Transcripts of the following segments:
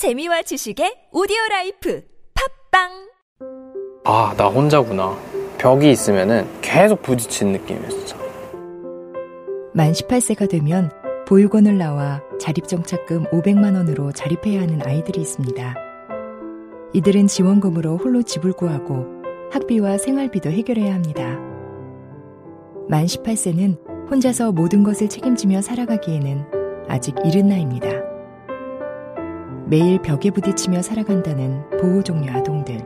재미와 지식의 오디오 라이프 팟빵 아, 나 혼자구나. 벽이 있으면은 계속 부딪히는 느낌이었어. 만 18세가 되면 보육원을 나와 자립정착금 500만 원으로 자립해야 하는 아이들이 있습니다. 이들은 지원금으로 홀로 집을 구하고 학비와 생활비도 해결해야 합니다. 만 18세는 혼자서 모든 것을 책임지며 살아가기에는 아직 이른 나이입니다. 매일 벽에 부딪히며 살아간다는 보호종류 아동들.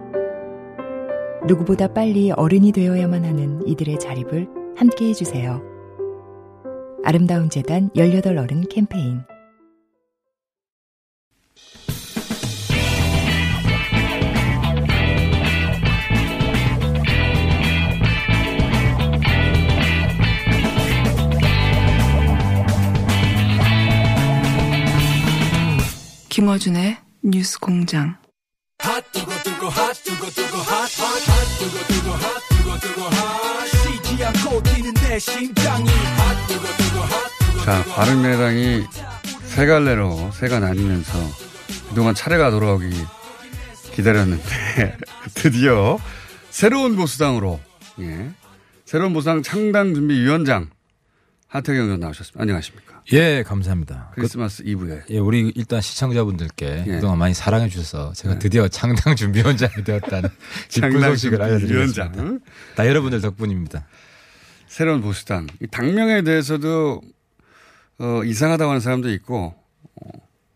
누구보다 빨리 어른이 되어야만 하는 이들의 자립을 함께 해주세요. 아름다운 재단 18 어른 캠페인 김어준의 뉴스 공장. 자, 바른미래당이 세 갈래로 세가 나뉘면서 그동안 차례가 돌아오기 기다렸는데 드디어 새로운 보수당으로 예. 새로운 보수당 창당 준비 위원장 하태경 의원 나오셨습니다. 안녕하십니까. 예, 감사합니다. 크리스마스 이브에. 예, 우리 일단 시청자분들께 예. 그동안 많이 사랑해 주셔서 제가 드디어 창당 준비위원장이 되었다는 기쁜 소식을 알려드리겠습니다. 준비위원장. 다 여러분들 덕분입니다. 새로운 보수당. 이 당명에 대해서도 어, 이상하다고 하는 사람도 있고 어,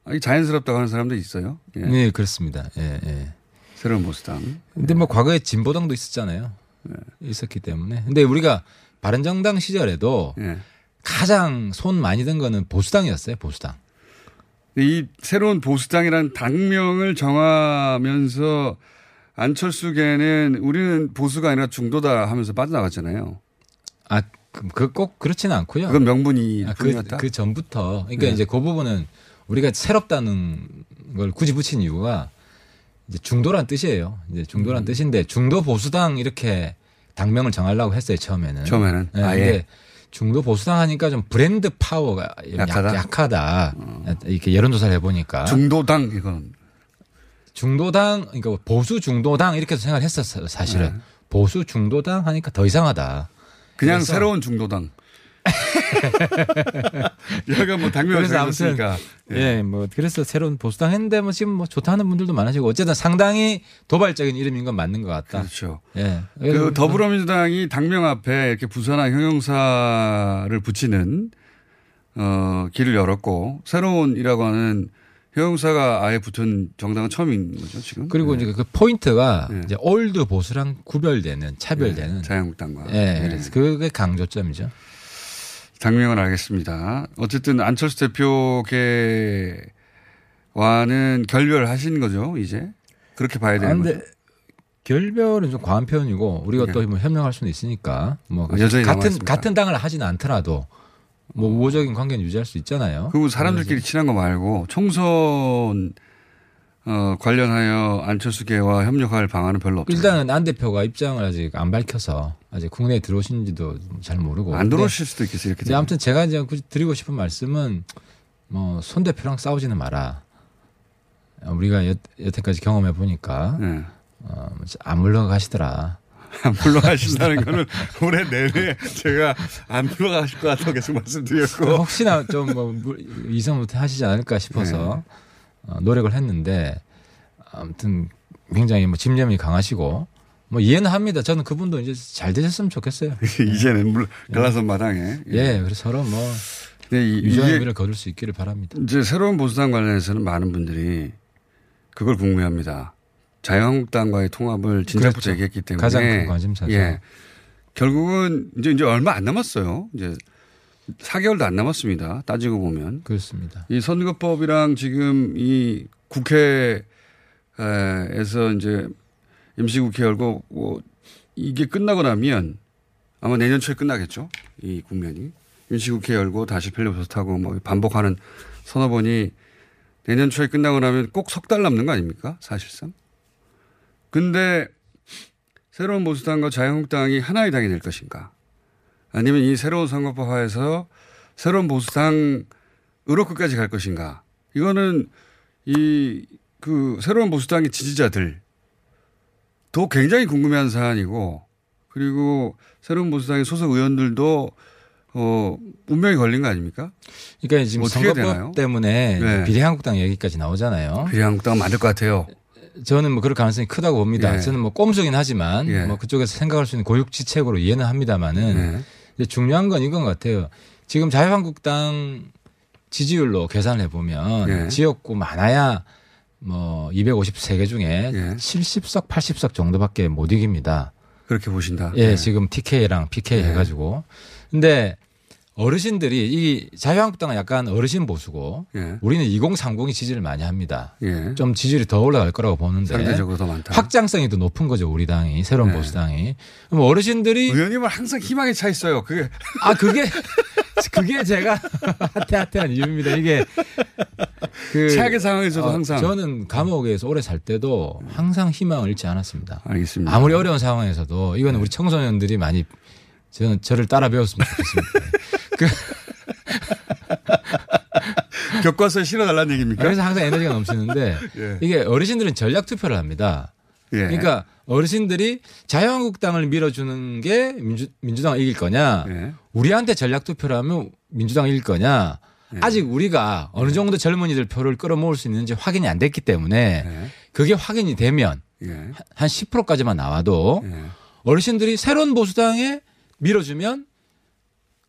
아니, 자연스럽다고 하는 사람도 있어요. 예. 네, 그렇습니다. 예, 예. 새로운 보수당. 근데 뭐 과거에 진보당도 있었잖아요. 네. 있었기 때문에. 근데 우리가 바른정당 시절에도 예. 가장 손 많이 든 거는 보수당이었어요, 보수당. 이 새로운 보수당이라는 당명을 정하면서 안철수계는 우리는 보수가 아니라 중도다 하면서 빠져나갔잖아요. 아, 그 꼭 그렇지는 않고요. 그건 명분이 아, 그. 그 전부터. 그러니까 네. 이제 그 부분은 우리가 새롭다는 걸 굳이 붙인 이유가 이제 중도란 뜻이에요. 이제 음. 중도란 뜻인데 중도 보수당 이렇게 당명을 정하려고 했어요, 처음에는. 처음에는. 네, 아 예. 중도 보수당 하니까 좀 브랜드 파워가 약하다? 어. 약, 약하다. 이렇게 여론조사를 해보니까. 중도당 이건 중도당, 그러니까 보수 중도당 이렇게 생각을 했었어요, 사실은. 네. 보수 중도당 하니까 더 이상하다. 그냥 새로운 중도당. 여기가 뭐 그래서 아무튼 정했으니까. 예, 뭐 그래서 새로운 보수당 했는데 뭐 지금 뭐 좋다는 분들도 많으시고 어쨌든 상당히 도발적인 이름인 건 맞는 것 같다. 그렇죠. 예. 그 더불어민주당이 당명 앞에 이렇게 부사형 형용사를 붙이는 어 길을 열었고 새로운이라고 하는 형용사가 아예 붙은 정당은 처음인 거죠 지금. 그리고 네. 이제 그 포인트가 네. 이제 old 보수랑 구별되는 차별되는 네, 자유한국당과 예, 네. 그래서 그게 강조점이죠. 당명은 알겠습니다. 어쨌든 안철수 대표께와는 결별하신 거죠 이제 그렇게 봐야 아, 되는 근데 거죠. 결별은 좀 과한 표현이고 우리가 네. 또뭐 협력할 수는 있으니까 뭐 아, 여전히 같은. 같은 당을 하지는 않더라도 뭐 우호적인 관계는 유지할 수 있잖아요. 그리고 사람들끼리 친한 거 말고 총선 어, 관련하여 안철수계와 협력할 방안은 별로 없죠. 일단은 안 대표가 입장을 아직 안 밝혀서 아직 국내에 들어오신지도 잘 모르고 안 들어오실 수도 있겠어요. 이렇게 근데 되면. 아무튼 제가 이제 드리고 싶은 말씀은 뭐 손 대표랑 싸우지는 마라. 어, 우리가 여, 여태까지 경험해 보니까 네. 어, 안 물러가시더라. 물러가신다는 거는 올해 내내 제가 안 물러가실 것 같다고 계속 말씀드렸고. 혹시나 좀 뭐 이성 못해 하시지 않을까 싶어서 네. 어, 노력을 했는데 아무튼 굉장히 뭐 집념이 강하시고 뭐 이해는 합니다. 저는 그분도 이제 잘 되셨으면 좋겠어요. 이제는 물, 갈라선 마당에. 예, 그래서 서로 뭐 이, 유전의 미를 거둘 수 있기를 바랍니다. 이제 새로운 보수당 관련해서는 많은 분들이 그걸 궁금해합니다. 자유한국당과의 통합을 진작부터 그렇죠. 얘기했기 때문에. 가장 큰 관심사죠. 예. 결국은 이제 이제 얼마 안 남았어요. 이제 4개월도 안 남았습니다. 따지고 보면. 그렇습니다. 이 선거법이랑 지금 이 국회에서 이제 임시국회 열고 뭐 이게 끝나고 나면 아마 내년 초에 끝나겠죠. 이 국면이. 임시국회 열고 다시 필리버스터하고 뭐 반복하는 서너 번이 내년 초에 끝나고 나면 꼭 석 달 남는 거 아닙니까? 사실상. 근데 새로운 보수당과 자유한국당이 하나의 당이 될 것인가? 아니면 이 새로운 선거법 하에서 새로운 보수당으로 끝까지 갈 것인가? 이거는 이 그 새로운 보수당의 지지자들 도 굉장히 궁금해하는 사안이고 그리고 새로운 보수당의 소속 의원들도 어 운명이 걸린 거 아닙니까? 그러니까 지금 선거법 되나요? 때문에 네. 비례한국당 얘기까지 나오잖아요. 비례한국당은 만들 것 같아요. 저는 뭐 그럴 가능성이 크다고 봅니다. 예. 저는 뭐 꼼수긴 하지만 예. 뭐 그쪽에서 생각할 수 있는 고육지책으로 이해는 합니다만은 네. 중요한 건 이건 것 같아요. 지금 자유한국당 지지율로 계산을 해보면 예. 지역구 많아야 뭐 253개 중에 예. 70석, 80석 정도밖에 못 이깁니다. 그렇게 보신다. 예, 네. 지금 TK랑 PK 네. 해가지고. 근데 어르신들이 이 자유한국당은 약간 어르신 보수고 예. 우리는 2030이 지지를 많이 합니다. 예. 좀 지지율이 더 올라갈 거라고 보는데 상대적으로 더 많다. 확장성이 더 높은 거죠 우리 당이 새로운 네. 보수당이. 그럼 어르신들이 의원님은 항상 희망에 차 있어요. 그게 아 그게 그게 제가 하태하태한 이유입니다. 이게 그 최악의 상황에서도 어, 항상 저는 감옥에서 오래 살 때도 항상 희망을 잃지 않았습니다. 알겠습니다. 아무리 어려운 상황에서도 이거는 우리 청소년들이 많이 저는 저를 따라 배웠으면 좋겠습니다. 그, 교과서에 실어달라는 얘기입니까? 그래서 항상 에너지가 넘치는데 예. 이게 어르신들은 전략 투표를 합니다. 예. 그러니까 어르신들이 자유한국당을 밀어주는 게 민주, 민주당을 이길 거냐 예. 우리한테 전략 투표를 하면 민주당이 이길 거냐 예. 아직 우리가 어느 정도 젊은이들 표를 끌어모을 수 있는지 확인이 안 됐기 때문에 예. 그게 확인이 되면 예. 한 10%까지만 나와도 예. 어르신들이 새로운 보수당에 밀어주면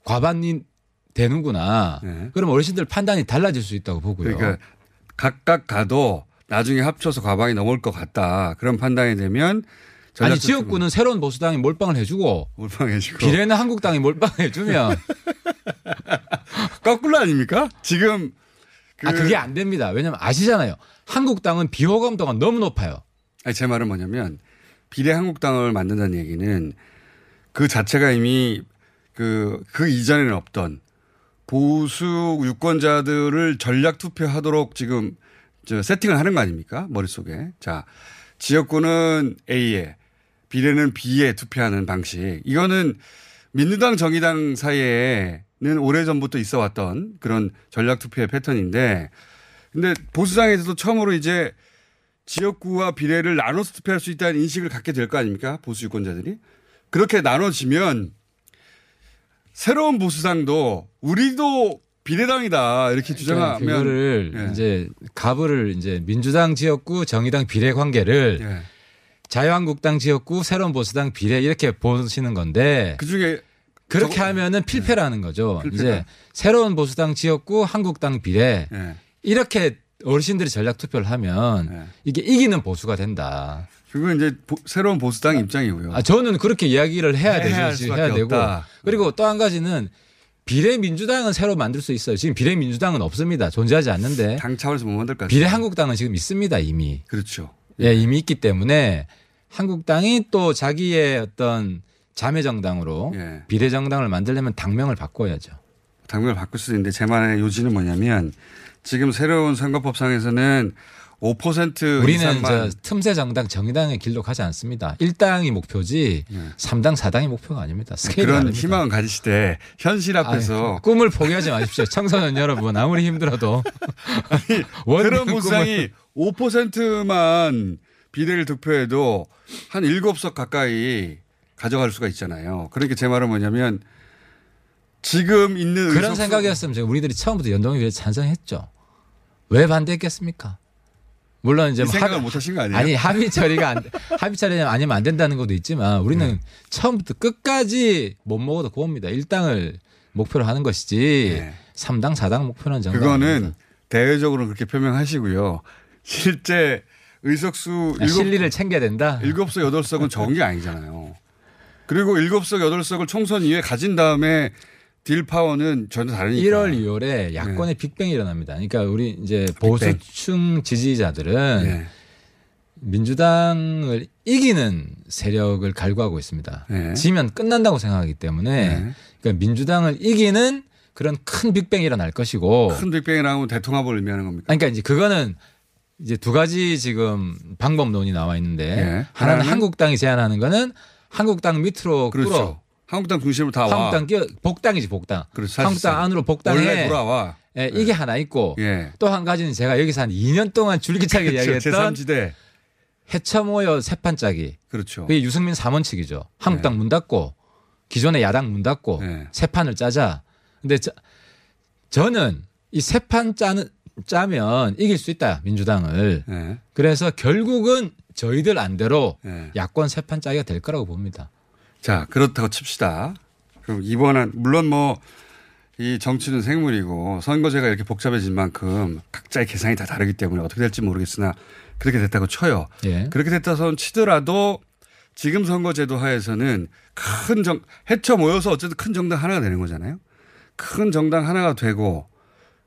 과반이 되는구나. 네. 그럼 어르신들 판단이 달라질 수 있다고 보고요. 그러니까 각각 가도 나중에 합쳐서 과반이 넘을 것 같다. 그런 판단이 되면 아니 지역구는 새로운 보수당이 몰빵을 해주고 몰빵해주고 비례는 한국당이 몰빵해주면 거꾸로 아닙니까? 지금 그 아 그게 안 됩니다. 왜냐하면 아시잖아요. 한국당은 비호감도가 너무 높아요. 아니, 제 말은 뭐냐면 비례 한국당을 만든다는 얘기는 그 자체가 이미 그, 그 이전에는 없던 보수 유권자들을 전략 투표하도록 지금 저 세팅을 하는 거 아닙니까? 머릿속에. 자, 지역구는 A에 비례는 B에 투표하는 방식. 이거는 민주당 정의당 사이에는 오래전부터 있어 왔던 그런 전략 투표의 패턴인데 근데 보수당에서도 처음으로 이제 지역구와 비례를 나눠서 투표할 수 있다는 인식을 갖게 될 거 아닙니까? 보수 유권자들이. 그렇게 나눠지면 새로운 보수당도 우리도 비례당이다 이렇게 주장하면 그거를 예. 이제 가부를 이제 민주당 지역구 정의당 비례 관계를 예. 자유한국당 지역구 새로운 보수당 비례 이렇게 보시는 건데 그 중에 그렇게 저거- 하면은 필패라는 거죠. 필패다. 이제 새로운 보수당 지역구 한국당 비례 예. 이렇게 어르신들이 전략 투표를 하면 예. 이게 이기는 보수가 된다. 그건 이제 보- 새로운 보수당 입장이고요. 아, 저는 그렇게 이야기를 해야 되죠. 해야 되고. 없다. 그리고 또 한 가지는 비례 민주당은 새로 만들 수 있어요. 지금 비례 민주당은 없습니다. 존재하지 않는데 당 차원에서 못 만들 것 같아요. 비례 한국당은 지금 있습니다 이미. 그렇죠. 예, 이미 있기 때문에 한국당이 또 자기의 어떤 자매 정당으로 예. 비례 정당을 만들려면 당명을 바꿔야죠. 당명을 바꿀 수도 있는데 제 말의 요지는 뭐냐면 지금 새로운 선거법상에서는 5% 우리는 저 틈새 정당 정의당의 길로 가지 않습니다. 1당이 목표지 예. 삼 3당 4당이 목표가 아닙니다. 스케일이 그런 다릅니다. 희망은 가지시되 현실 앞에서 아이, 꿈을 포기하지 마십시오. 청소년 여러분 아무리 힘들어도 새로운 꿈을- 보수당이 5%만 비례를 득표해도 한 7석 가까이 가져갈 수가 있잖아요. 그러니까 제 말은 뭐냐면 지금 있는 그런 생각이었으면 우리들이 처음부터 연동에 위해 찬성했죠. 왜 반대했겠습니까? 물론 이제 이뭐 생각을 합의- 못 하신 거 아니에요? 아니 합의 처리가 안, 합의 처리 아니면 안 된다는 것도 있지만 우리는 네. 처음부터 끝까지 못 먹어도 고옵니다. 일당을 목표로 하는 것이지 네. 삼 3당 4당 목표는 정말 그거는 대외적으로 그렇게 표명하시고요. 실제 의석수 아, 실리를 챙겨야 된다. 일곱 석 여덟 석은 적은 게 아니잖아요. 그리고 일곱 석 여덟 석을 총선 이후에 가진 다음에 딜 파워는 전혀 다르니까. 1월, 2월에 야권의 빅뱅이 일어납니다. 그러니까 우리 이제 보수층 지지자들은 예. 민주당을 이기는 세력을 갈구하고 있습니다. 네. 지면 끝난다고 생각하기 때문에 네. 그러니까 민주당을 이기는 그런 큰 빅뱅이 일어날 것이고 큰 빅뱅이 나오면 대통합을 의미하는 겁니까? 그러니까 이제 그거는 이제 두 가지 지금 방법론이 나와 있는데 예. 하나는 하나는 한국당이 제안하는 거는 한국당 밑으로 그렇죠. 끌어 한국당 중심으로 다 와. 한국당 끼어 복당이지 복당. 그렇죠. 한국당 안으로 원래 복당해. 돌아와. 예, 이게 하나 있고 예. 또한 가지는 제가 여기서 한 2년 동안 줄기차게 이야기했던 제3지대. 해처모여 세판짜기. 그렇죠. 그게 유승민 삼원칙이죠. 한국당 문 닫고 기존의 야당 문 닫고 네. 세 판을 짜자. 근데 저, 저는 이 세 판 짜는 짜면 이길 수 있다 민주당을. 예. 그래서 결국은 저희들 안대로 예. 야권 세 판 짜기가 될 거라고 봅니다. 자, 그렇다고 칩시다. 그럼 이번엔 물론 뭐 이 정치는 생물이고 선거제가 이렇게 복잡해진 만큼 각자의 계산이 다 다르기 때문에 어떻게 될지 모르겠으나 그렇게 됐다고 쳐요. 예. 그렇게 됐다 손 치더라도 지금 선거제도 하에서는 큰 정, 해쳐 모여서 어쨌든 큰 정당 하나가 되는 거잖아요. 큰 정당 하나가 되고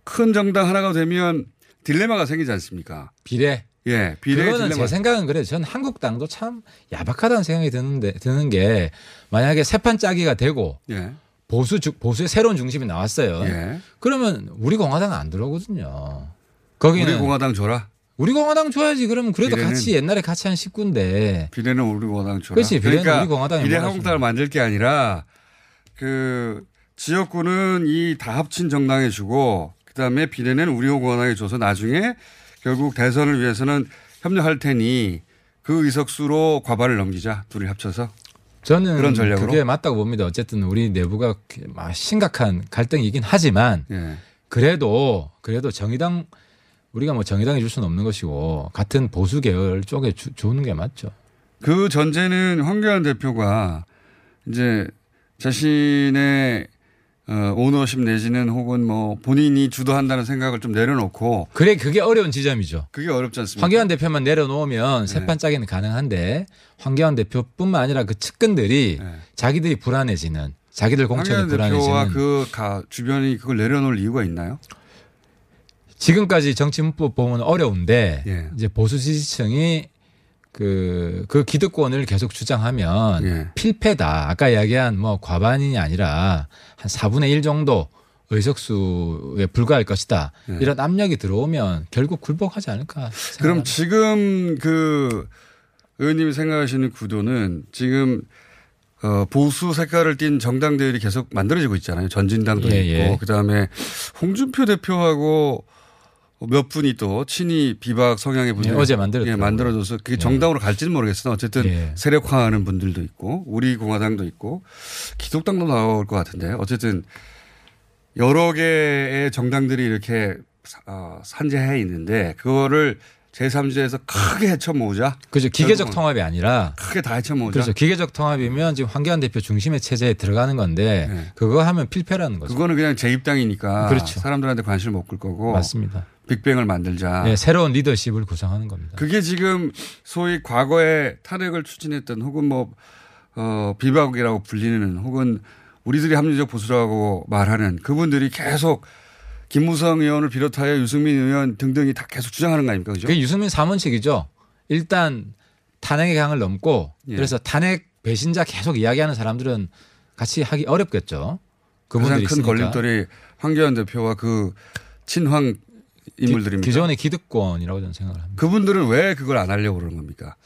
큰 정당 하나가 되면 딜레마가 생기지 않습니까? 비례. 예, 비례 그거는. 제 생각은 그래요. 전 한국당도 참 야박하다는 생각이 드는데 드는 게 만약에 세판 짜기가 되고 예, 보수 주- 보수의 새로운 중심이 나왔어요. 예. 그러면 우리 공화당은 안 들어오거든요. 거기는 우리 공화당 줘라. 우리 공화당 줘야지. 그러면 그래도 비례는- 같이 옛날에 같이 한 식구인데. 비례는 우리 공화당 줘라. 그렇지, 비례는 그러니까 우리 공화당이 비례 한국당을 만들 게 아니라 그 지역구는 이 다 합친 정당에 주고 그다음에 비례는 우리 공화당에 줘서 나중에 결국 대선을 위해서는 협력할 테니 그 의석수로 과반을 넘기자 둘이 합쳐서 저는 그런 전략으로? 그게 맞다고 봅니다. 어쨌든 우리 내부가 막 심각한 갈등이긴 하지만 예. 그래도 그래도 정의당 우리가 뭐 정의당에 줄 수는 없는 것이고 같은 보수 계열 쪽에 주, 주는 게 맞죠. 그 전제는 황교안 대표가 이제 자신의 어, 오너십 내지는 혹은 뭐 본인이 주도한다는 생각을 좀 내려놓고 그래 그게 어려운 지점이죠. 그게 어렵지 않습니까? 황교안 대표만 내려놓으면 네. 세판 짜기는 가능한데 황교안 대표뿐만 아니라 그 측근들이 네. 자기들이 불안해지는 자기들 공천이 황교안 대표와 불안해지는 그 가, 주변이 그걸 내려놓을 이유가 있나요? 지금까지 정치 문법 보면 어려운데 예. 이제 보수 지지층이 그, 그 기득권을 계속 주장하면 예. 필패다. 아까 이야기한 뭐 과반이 아니라 한 4분의 1 정도 의석수에 불과할 것이다. 예. 이런 압력이 들어오면 결국 굴복하지 않을까. 그럼 생각합니다. 지금 그 의원님이 생각하시는 구도는 지금 어, 보수 색깔을 띤 정당들이 계속 만들어지고 있잖아요. 전진당도 예, 있고 예. 그다음에 홍준표 대표하고 몇 분이 또 친이 비박 성향의 분들이 예, 어제 만들었더라고요. 예, 만들어져서 그게 정당으로 갈지는 모르겠으나 어쨌든 예. 세력화하는 분들도 있고 우리 공화당도 있고 기독당도 나올 것 같은데 어쨌든 여러 개의 정당들이 이렇게 어, 산재해 있는데 그거를 제3지에서 크게 헤쳐 모으자. 그죠. 기계적 결국은 통합이 아니라 크게 다 헤쳐 모으자. 그렇죠. 기계적 통합이면 지금 황교안 대표 중심의 체제에 들어가는 건데 네. 그거 하면 필패라는 거죠. 그거는 그냥 제 입당이니까 그렇죠. 사람들한테 관심을 못 끌 거고 맞습니다. 빅뱅을 만들자. 예, 새로운 리더십을 구성하는 겁니다. 그게 지금 소위 과거에 탄핵을 추진했던 혹은 뭐 어, 비박이라고 불리는 혹은 우리들이 합리적 보수라고 말하는 그분들이 계속 김무성 의원을 비롯하여 유승민 의원 등등이 다 계속 주장하는 거 아닙니까? 그죠? 그게 유승민 사문칙이죠. 일단 탄핵의 강을 넘고 예. 그래서 탄핵 배신자 계속 이야기하는 사람들은 같이 하기 어렵겠죠. 가장 그분들이 큰 있으니까. 걸림돌이 황교안 대표와 그 친황 인물들입니다. 기, 존의 기득권이라고 저는 생각을 합니다. 그분들은 왜 그걸 안 하려고 그러는 겁니까?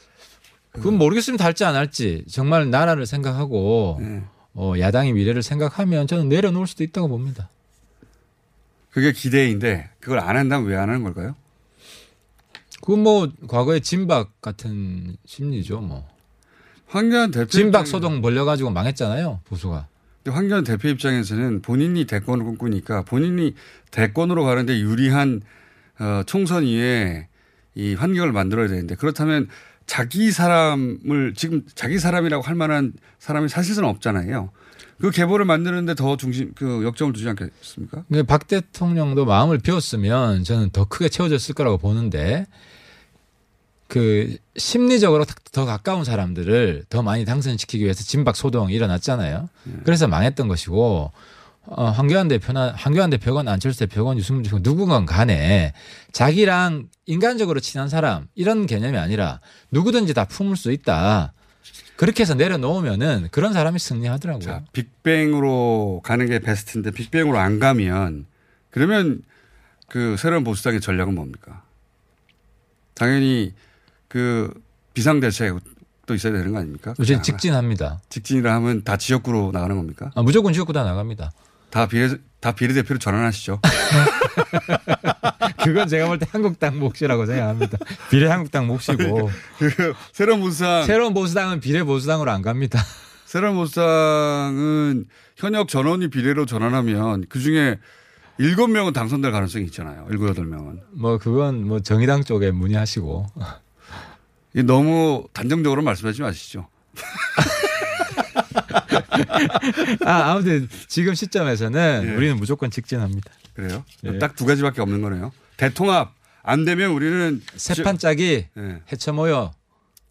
그건 모르겠습니다. 할지 안 할지. 정말 나라를 생각하고 예. 어, 야당의 미래를 생각하면 저는 내려놓을 수도 있다고 봅니다. 그게 기대인데 그걸 안 한다면 왜 안 하는 걸까요? 그건 뭐 과거의 진박 같은 심리죠. 뭐 황교안 대표 진박 소동 벌려가지고 망했잖아요. 보수가. 황교안 대표 입장에서는 본인이 대권을 꿈꾸니까 본인이 대권으로 가는데 유리한 어, 총선 이후에 이 환경을 만들어야 되는데 그렇다면 자기 사람을 지금 자기 사람이라고 할 만한 사람이 사실은 없잖아요. 그 계보를 만드는데 더 중심 그 역점을 두지 않겠습니까? 근데 박 대통령도 마음을 비웠으면 저는 더 크게 채워졌을 거라고 보는데 그 심리적으로 더 가까운 사람들을 더 많이 당선시키기 위해서 진박 소동이 일어났잖아요. 그래서 망했던 것이고 어, 황교안 대표나 황교안 대표건 안철수 대표건 유승민 대표건 누구건 간에 자기랑 인간적으로 친한 사람 이런 개념이 아니라 누구든지 다 품을 수 있다. 그렇게 해서 내려놓으면은 그런 사람이 승리하더라고요. 자, 빅뱅으로 가는 게 베스트인데 빅뱅으로 안 가면 그러면 그 새로운 보수당의 전략은 뭡니까? 당연히 그 비상대책 지역도 있어야 되는 거 아닙니까? 그냥 직진합니다. 직진이라 하면 다 지역구로 나가는 겁니까? 아, 무조건 지역구 다 나갑니다. 다 비례 다 비례대표로 전환하시죠. 그건 제가 볼 때 한국당 몫이라고 생각합니다. 비례 한국당 몫이고 그 새로운 보수당 새로운 보수당은 비례 보수당으로 안 갑니다. 새로운 보수당은 현역 전원이 비례로 전환하면 그 중에 일곱 명은 당선될 가능성이 있잖아요. 일곱 여덟 명은. 뭐 그건 뭐 정의당 쪽에 문의하시고 너무 단정적으로 말씀하지 마시죠. 아, 아무튼 지금 시점에서는 예. 우리는 무조건 직진합니다. 그래요? 예. 딱두 가지밖에 없는 거네요. 대통합 안 되면 우리는 세판 짜기 예. 해쳐 모여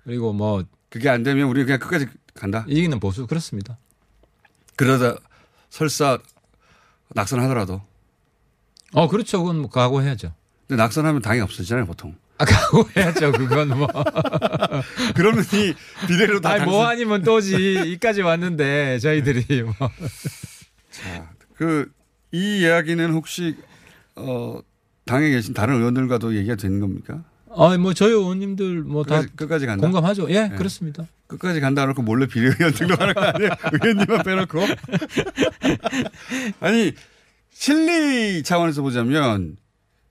그리고 뭐 그게 안 되면 우리는 그냥 끝까지 간다. 이기는 보수 그렇습니다. 그러다 설사 낙선하더라도. 어 그렇죠. 그건 뭐 각오해야죠. 근데 낙선하면 당이 없어지잖아요, 보통. 아 각오해야죠. 그건 뭐. 그러느니 비례로 다 아니 당선. 뭐 아니면 또지 이까지 왔는데 저희들이 뭐. 자, 그, 이 이야기는 혹시, 어, 당에 계신 다른 의원들과도 얘기가 되는 겁니까? 아 뭐 저희 의원님들 뭐 다 끝까지, 간다. 공감하죠. 예, 네. 그렇습니다. 끝까지 간다 놓고 몰래 비례 의원 등록하는 거 아니에요? 의원님만 빼놓고. 아니, 실리 차원에서 보자면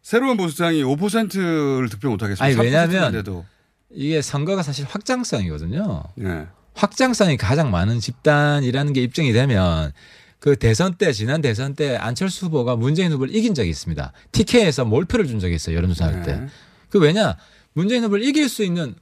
새로운 보수당이 5%를 득표 못하겠습니다. 왜냐면 데도 이게 선거가 사실 확장성이거든요. 예. 확장성이 가장 많은 집단이라는 게 입증이 되면 그 대선 때 지난 대선 때 안철수 후보가 문재인 후보를 이긴 적이 있습니다. TK에서 몰표를 준 적이 있어요. 여론조사 할 때. 네. 그 왜냐 문재인 후보를 이길 수 있는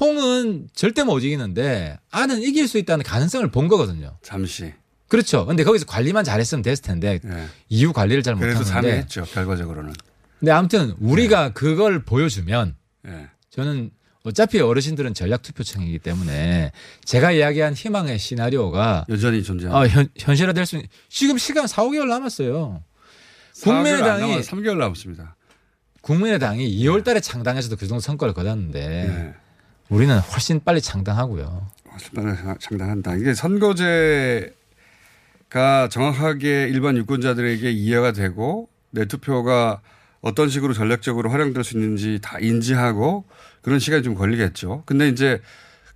홍은 절대 못 이기는데 안은 이길 수 있다는 가능성을 본 거거든요. 잠시. 그렇죠. 근데 거기서 관리만 잘했으면 됐을 텐데 예. 이후 관리를 잘 그래도 못한 건데. 참여했죠, 결과적으로는. 근데 아무튼 우리가 그걸 보여주면 예. 저는 어차피 어르신들은 전략 투표층이기 때문에 제가 이야기한 희망의 시나리오가 여전히 존재합니다. 어, 현, 현실화될 수 있는 지금 시간 4, 5개월 남았어요. 국민의당이 3개월 남았습니다. 국민의당이 2월 달에 창당해서도 그 정도 성과를 거뒀는데 예. 우리는 훨씬 빨리 창당하고요. 얼마나 장당한다. 이게 선거제가 정확하게 일반 유권자들에게 이해가 되고 내 투표가 어떤 식으로 전략적으로 활용될 수 있는지 다 인지하고 그런 시간이 좀 걸리겠죠. 근데 이제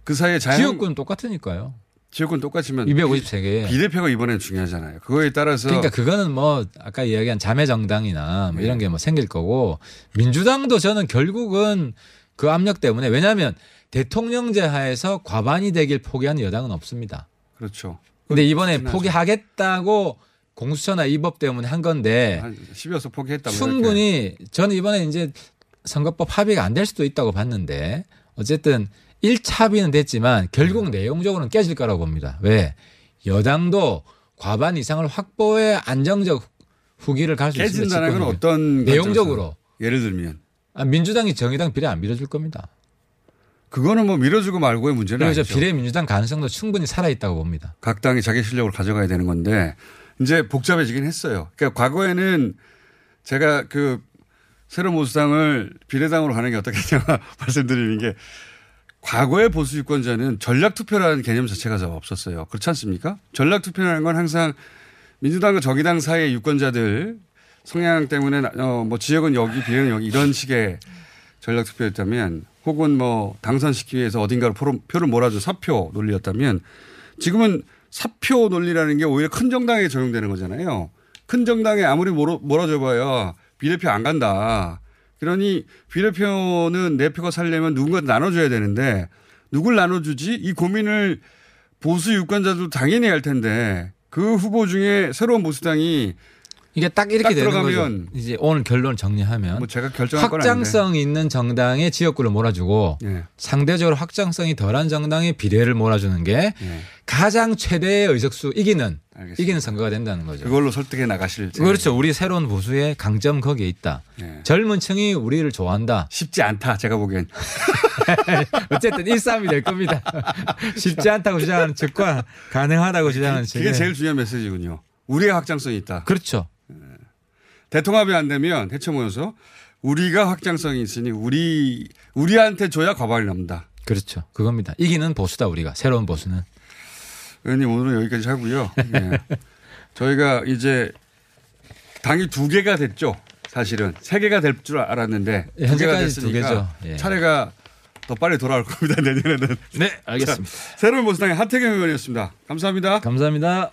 그 사이에 자연 지역구는 똑같으니까요. 지역군 똑같지만 253개. 비례표가 이번엔 중요하잖아요. 그거에 따라서 그러니까 그거는 뭐 아까 이야기한 자매 정당이나 뭐 네. 이런 게 뭐 생길 거고 민주당도 저는 결국은 그 압력 때문에 왜냐하면 대통령제 하에서 과반이 되길 포기한 여당은 없습니다. 그렇죠. 근데 이번에. 포기하겠다고 공수처나 이법 때문에 한 건데 한 10여서 포기했다. 뭐 이렇게. 충분히 저는 이번에 이제 선거법 합의가 안 될 수도 있다고 봤는데 어쨌든 1차 합의는 됐지만 결국 내용적으로는 깨질 거라고 봅니다. 왜? 여당도 과반 이상을 확보해 안정적 후기를 갈 수 있습니다. 깨진다는 건. 어떤 내용적으로? 예를 들면 아, 민주당이 정의당 비례 안 밀어줄 겁니다. 그거는 뭐 밀어주고 말고의 문제는 아니죠. 비례 민주당 가능성도 충분히 살아 있다고 봅니다. 각 당이 자기 실력을 가져가야 되는 건데 이제 복잡해지긴 했어요. 그러니까 과거에는 제가 그 새로운 보수당을 비례당으로 가는 게 어떻겠냐 말씀드리는 게 과거의 보수 유권자는 전략 투표라는 개념 자체가 잘 없었어요. 그렇지 않습니까? 전략 투표라는 건 항상 민주당과 정의당 사이의 유권자들 성향 때문에 어 뭐 지역은 여기 비례는 여기 이런 식의 전략 투표였다면 혹은 뭐 당선시키기 위해서 어딘가로 표를 몰아줘 사표 논리였다면 지금은 사표 논리라는 게 오히려 큰 정당에 적용되는 거잖아요. 큰 정당에 아무리 몰아, 몰아줘봐야 비례표 안 간다. 그러니 비례표는 내 표가 살려면 누군가한테 나눠줘야 되는데 누굴 나눠주지? 이 고민을 보수 유권자도 당연히 할 텐데 그 후보 중에 새로운 보수당이 이게 딱 이렇게 딱 되는 거죠. 이제 오늘 결론 정리하면 뭐 제가 결정할. 확장성 있는 정당에 지역구를 몰아주고 예. 상대적으로 확장성이 덜한 정당에 비례를 몰아주는 게 예. 가장 최대의 의석수 이기는 알겠습니다. 이기는 선거가 된다는 거죠. 그걸로 설득해 나가실 그렇죠. 우리 새로운 보수의 강점 거기에 있다. 예. 젊은 층이 우리를 좋아한다. 쉽지 않다. 제가 보기엔. 어쨌든 1싸움이 될 겁니다. 쉽지 않다고 주장하는 측과 가능하다고 주장하는 측. 그게 제일 중요한 메시지군요. 우리가 확장성이 있다. 그렇죠. 대통합이 안 되면 해체 모여서 우리가 확장성이 있으니 우리 우리한테 줘야 과반이 넘는다. 그렇죠. 그겁니다. 이기는 보수다 우리가. 새로운 보수는. 의원님 오늘은 여기까지 하고요. 예. 저희가 이제 당이 두 개가 됐죠. 사실은 세 개가 될 줄 알았는데 예, 두 개가 두 됐으니까 개죠. 예. 차례가 더 빨리 돌아올 겁니다. 내년에는. 네, 알겠습니다. 새로운 모습당의 한태경 의원이었습니다. 감사합니다. 감사합니다.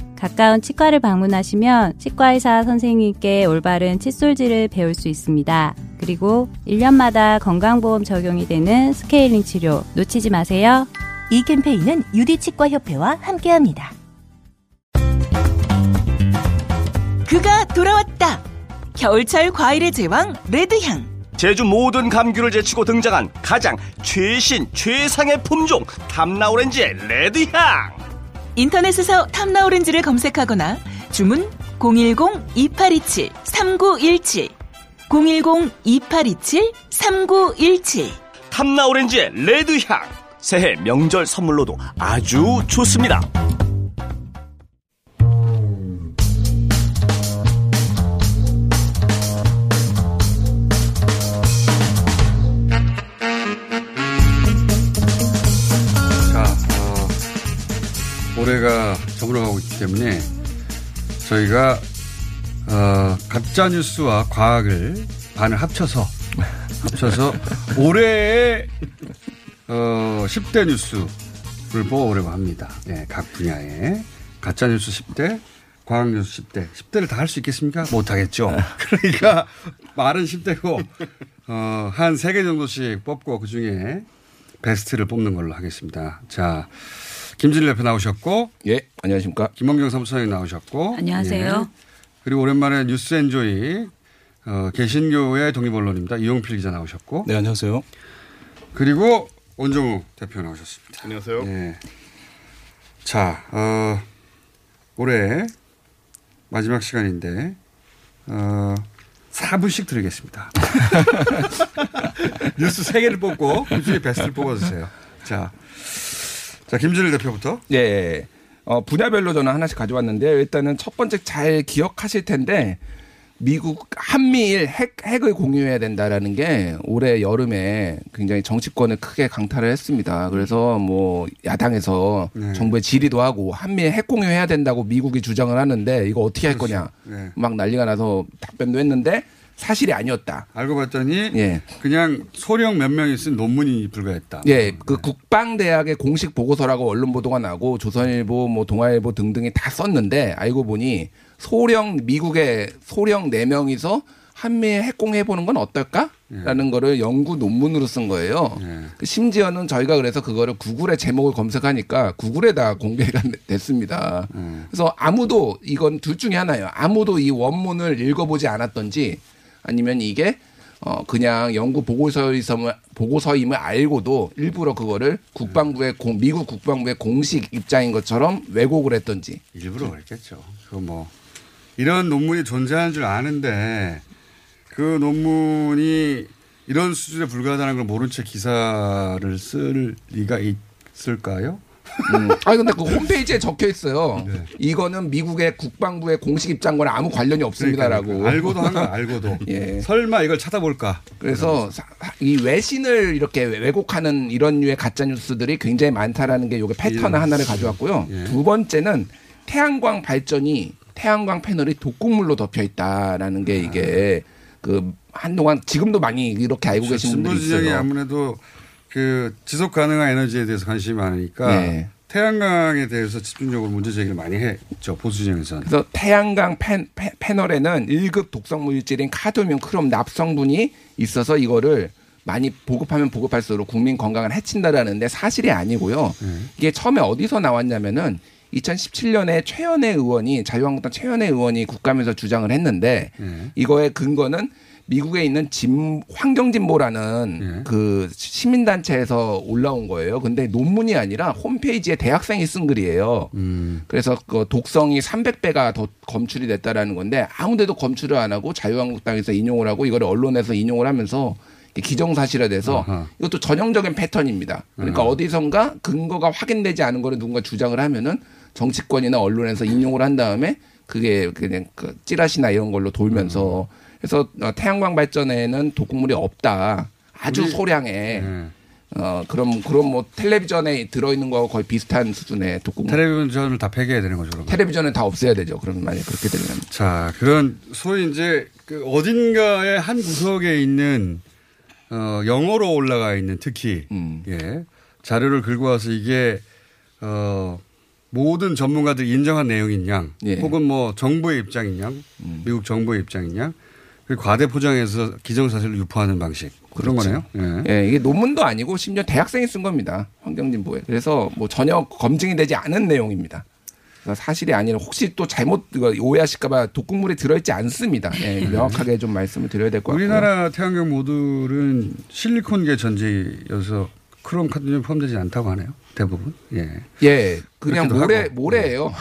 가까운 치과를 방문하시면 치과의사 선생님께 올바른 칫솔질을 배울 수 있습니다. 그리고 1년마다 건강보험 적용이 되는 스케일링 치료 놓치지 마세요. 이 캠페인은 유디치과협회와 함께합니다. 그가 돌아왔다. 겨울철 과일의 제왕 레드향. 제주 모든 감귤을 제치고 등장한 가장 최신 최상의 품종 탐나오렌지의 레드향 인터넷에서 탐나오렌지를 검색하거나 주문 010-2827-3917 010-2827-3917 탐나오렌지의 레드향. 새해 명절 선물로도 아주 좋습니다 올해가 저물어가고 있기 때문에 저희가 어, 가짜 뉴스와 과학을 반을 합쳐서 합쳐서 올해의 어, 10대 뉴스를 뽑아보려고 합니다. 예, 각 분야에 가짜 뉴스 10대, 과학 뉴스 10대, 10대를 다 할 수 있겠습니까? 못하겠죠. 그러니까 말은 10대고 어, 한 3개 정도씩 뽑고 그 중에 베스트를 뽑는 걸로 하겠습니다. 자, 김진일 대표 나오셨고, 예, 안녕하십니까. 김원경 사무처장님 나오셨고, 안녕하세요. 예. 그리고 오랜만에 뉴스 엔조이 어, 개신교의 독립언론입니다. 이용필 기자 나오셨고, 네, 안녕하세요. 그리고 원종우 대표 나오셨습니다. 안녕하세요. 예. 자, 어, 올해 마지막 시간인데, 어, 4분씩 드리겠습니다. 뉴스 3개를 뽑고, 그 중에 베스트를 뽑아주세요. 자, 자, 김준일 대표부터. 예. 어, 분야별로 저는 하나씩 가져왔는데요. 일단은 첫 번째 잘 기억하실 텐데 미국 한미일 핵, 핵을 공유해야 된다라는 게 올해 여름에 굉장히 정치권을 크게 강타를 했습니다. 그래서 뭐 야당에서 네. 정부에 질의도 하고 한미일 핵 공유해야 된다고 미국이 주장을 하는데 이거 어떻게 할 거냐 네. 막 난리가 나서 답변도 했는데 사실이 아니었다. 알고 봤더니, 예. 그냥 소령 몇 명이 쓴 논문이 불과했다. 예, 그 국방대학의 공식 보고서라고 언론 보도가 나고 조선일보, 뭐 동아일보 등등이 다 썼는데 알고 보니 소령 미국의 소령 네 명이서 한미에 핵공해 보는 건 어떨까?라는 거를 연구 논문으로 쓴 거예요. 예. 그 심지어는 저희가 그래서 그거를 구글에 제목을 검색하니까 구글에 다 공개가 됐습니다. 음. 그래서 아무도 이건 둘 중에 하나예요. 아무도 이 원문을 읽어보지 않았던지 아니면 이게 어 그냥 연구 보고서임을 보고서임을 알고도 일부러 그거를 국방부의 공, 미국 국방부의 공식 입장인 것처럼 왜곡을 했던지. 일부러 그랬겠죠. 그 뭐, 이런 논문이 존재하는 줄 아는데, 그 논문이 이런 수준에 불과하다는 걸 모른 채 기사를 쓸 리가 있을까요? 음. 아니 근데 그 홈페이지에 적혀 있어요. 네. 이거는 미국의 국방부의 공식 입장과는 아무 관련이 없습니다라고. 그러니까 알고도 한 거야, 알고도. 예. 설마 이걸 찾아볼까? 그래서 사- 이 외신을 이렇게 왜곡하는 이런 류의 가짜 뉴스들이 굉장히 많다라는 게 요게 패턴 예. 하나를 가져왔고요. 예. 두 번째는 태양광 발전이 태양광 패널이 독극물로 덮여 있다라는 게 이게 그 한동안 지금도 많이 이렇게 알고 계신 분들이 있어요. 아무래도 그 지속 가능한 에너지에 대해서 관심이 많으니까 네. 태양광에 대해서 집중적으로 문제 제기를 많이 했죠 보수 진영에서는. 그래서 태양광 패, 패, 패널에는 1급 독성 물질인 카드뮴, 크롬, 납성분이 있어서 이거를 많이 보급하면 보급할수록 국민 건강을 해친다라는데 사실이 아니고요. 이게 처음에 어디서 나왔냐면은 2017년에 최연애 의원이 자유한국당 최연애 의원이 국감에서 주장을 했는데 예. 이거의 근거는 미국에 있는 진 환경진보라는 예. 그 시민단체에서 올라온 거예요. 근데 논문이 아니라 홈페이지에 대학생이 쓴 글이에요. 음. 그래서 그 독성이 300배가 더 검출이 됐다라는 건데 아무데도 검출을 안 하고 자유한국당에서 인용을 하고 이거를 언론에서 인용을 하면서 기정사실화돼서 아하. 이것도 전형적인 패턴입니다. 그러니까 음. 어디선가 근거가 확인되지 않은 거를 누군가 주장을 하면은 정치권이나 언론에서 인용을 한 다음에 그게 그냥 그 찌라시나 이런 걸로 돌면서 음. 그래서 어, 태양광 발전에는 독극물이 없다. 아주 우리- 소량의 네. 어 그럼 그럼 뭐 텔레비전에 들어있는 거하고 거의 비슷한 수준의 독극물. 텔레비전을 다 폐기해야 되는 거죠. 그러면. 텔레비전은 다 없애야 되죠. 그러면 만약 그렇게 되면. 자, 그런 소위 이제 그 어딘가의 한 구석에 있는 어, 영어로 올라가 있는 특히 음. 예, 자료를 긁고 와서 이게 어, 모든 전문가들이 인정한 내용인 양, 예. 음. 혹은 뭐 정부의 입장인 양, 미국 정부의 입장인 양, 그 과대 포장해서 기정사실을 유포하는 방식 그런 그렇죠. 거네요. 예. 예, 이게 논문도 아니고 심지어 대학생이 쓴 겁니다. 환경진보에. 그래서 뭐 전혀 검증이 되지 않은 내용입니다. 사실이 아니라 혹시 또 잘못 오해하실까봐 독극물이 들어있지 않습니다. 예, 명확하게 좀 말씀을 드려야 될 것 같고요. 우리나라 태양광 모듈은 실리콘계 전지여서 크롬 카드뮴 포함되지 않다고 하네요. 대부분. 예. 예, 그냥 모래 하고. 네. 모래예요.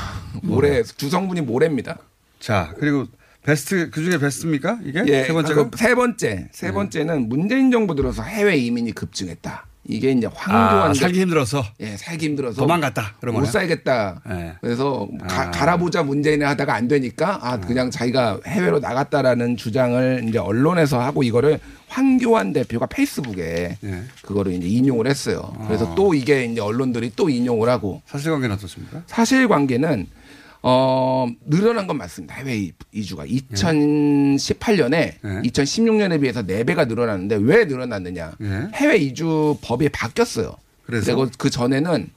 모래 주성분이 모래입니다. 자, 그리고 베스트 그 중에 베스트입니까? 이게 예, 세 번째가 그세 번째, 세 번째는 문재인 정부 들어서 해외 이민이 급증했다. 이게 이제 황교안 아, 살기 힘들어서 예, 살기 힘들어서 도망갔다. 그런 못. 살겠다. 예. 그래서 가, 아. 갈아보자 문재인을 하다가 안 되니까 아 그냥 자기가 해외로 나갔다라는 주장을 이제 언론에서 하고 이거를 황교안 대표가 페이스북에 예. 그거를 이제 인용을 했어요. 그래서 또 이게 이제 언론들이 또 인용을 하고 사실관계는 어떻습니까? 사실관계는 어 늘어난 건 맞습니다. 해외 이- 이주가 2018년에 예. 2016년에 비해서 4배가 늘어났는데 왜 늘어났느냐? 예. 해외 이주 법이 바뀌었어요. 그래서? 그리고 그 전에는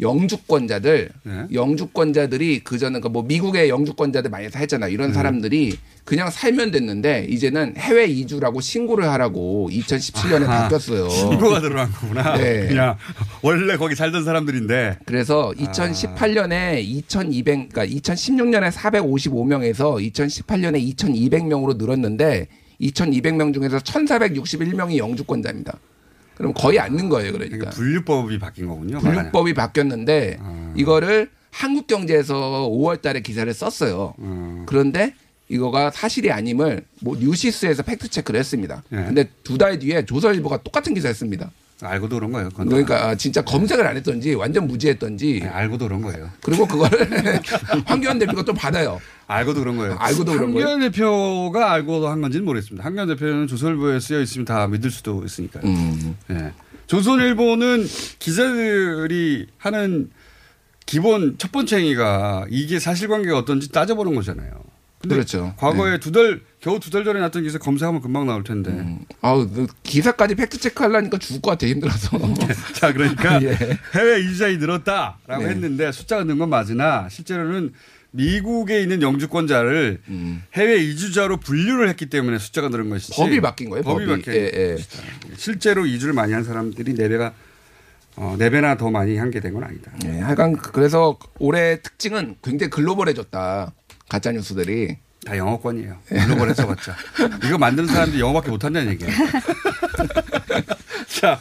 영주권자들, 예. 영주권자들이 그 전에 뭐 미국의 영주권자들 많이 살잖아. 이런 음. 사람들이 그냥 살면 됐는데 이제는 해외 이주라고 신고를 하라고 2017년에 아하. 바뀌었어요. 신고가 들어간 거구나. 네. 그냥 원래 거기 살던 사람들인데 그래서 2018년에 2,200, 그러니까 2016년에 455명에서 2018년에 2,200명으로 늘었는데 2,200명 중에서 1,461명이 영주권자입니다. 그럼 거의 않는 거예요, 그러니까. 그러니까 분류법이 바뀐 거군요. 분류법이 바뀌었는데 아. 이거를 한국경제에서 5월 달에 기사를 썼어요. 음. 그런데 이거가 사실이 아님을 뭐 뉴시스에서 팩트 체크를 했습니다. 예. 근데 두 달 뒤에 조선일보가 똑같은 기사했습니다. 알고도 그런 거예요. 그건 그러니까 아, 진짜 검색을 안 했던지 완전 무지했던지 네, 알고도 그런 거예요. 그리고 그거를 황교안 대표가 또 받아요. 알고도 그런 거예요. 알고도 그런 거예요? 한교안 대표가 알고도 한 건지는 모르겠습니다. 한교안 대표는 조선일보에 쓰여 있으면 다 믿을 수도 있으니까요. 음. 예. 조선일보는 기자들이 하는 기본 첫 번째 행위가 이게 사실관계가 어떤지 따져보는 거잖아요. 그렇죠. 과거에 두 달, 겨우 두 달 전에 났던 기사 검색하면 금방 나올 텐데. 음. 아우 그 기사까지 팩트 체크 하려니까 죽을 것 같아 힘들어서. 자, 그러니까 예. 해외 이주자이 늘었다라고 네. 했는데 숫자가 는 건 맞으나 실제로는 미국에 있는 영주권자를 음. 해외 이주자로 분류를 했기 때문에 숫자가 늘은 것이지. 법이 바뀐 거예요, 법이 법이. 바뀐 예, 예. 실제로 이주를 많이 한 사람들이 네 배가 어, 네 배나 더 많이 한 게 된 건 아니다. 예, 하여간 그래서 올해 특징은 굉장히 글로벌해졌다. 가짜 뉴스들이. 다 영어권이에요. 글로벌 했어봤자. 이거 만드는 사람들이 영어밖에 못한다는 얘기예요. 자,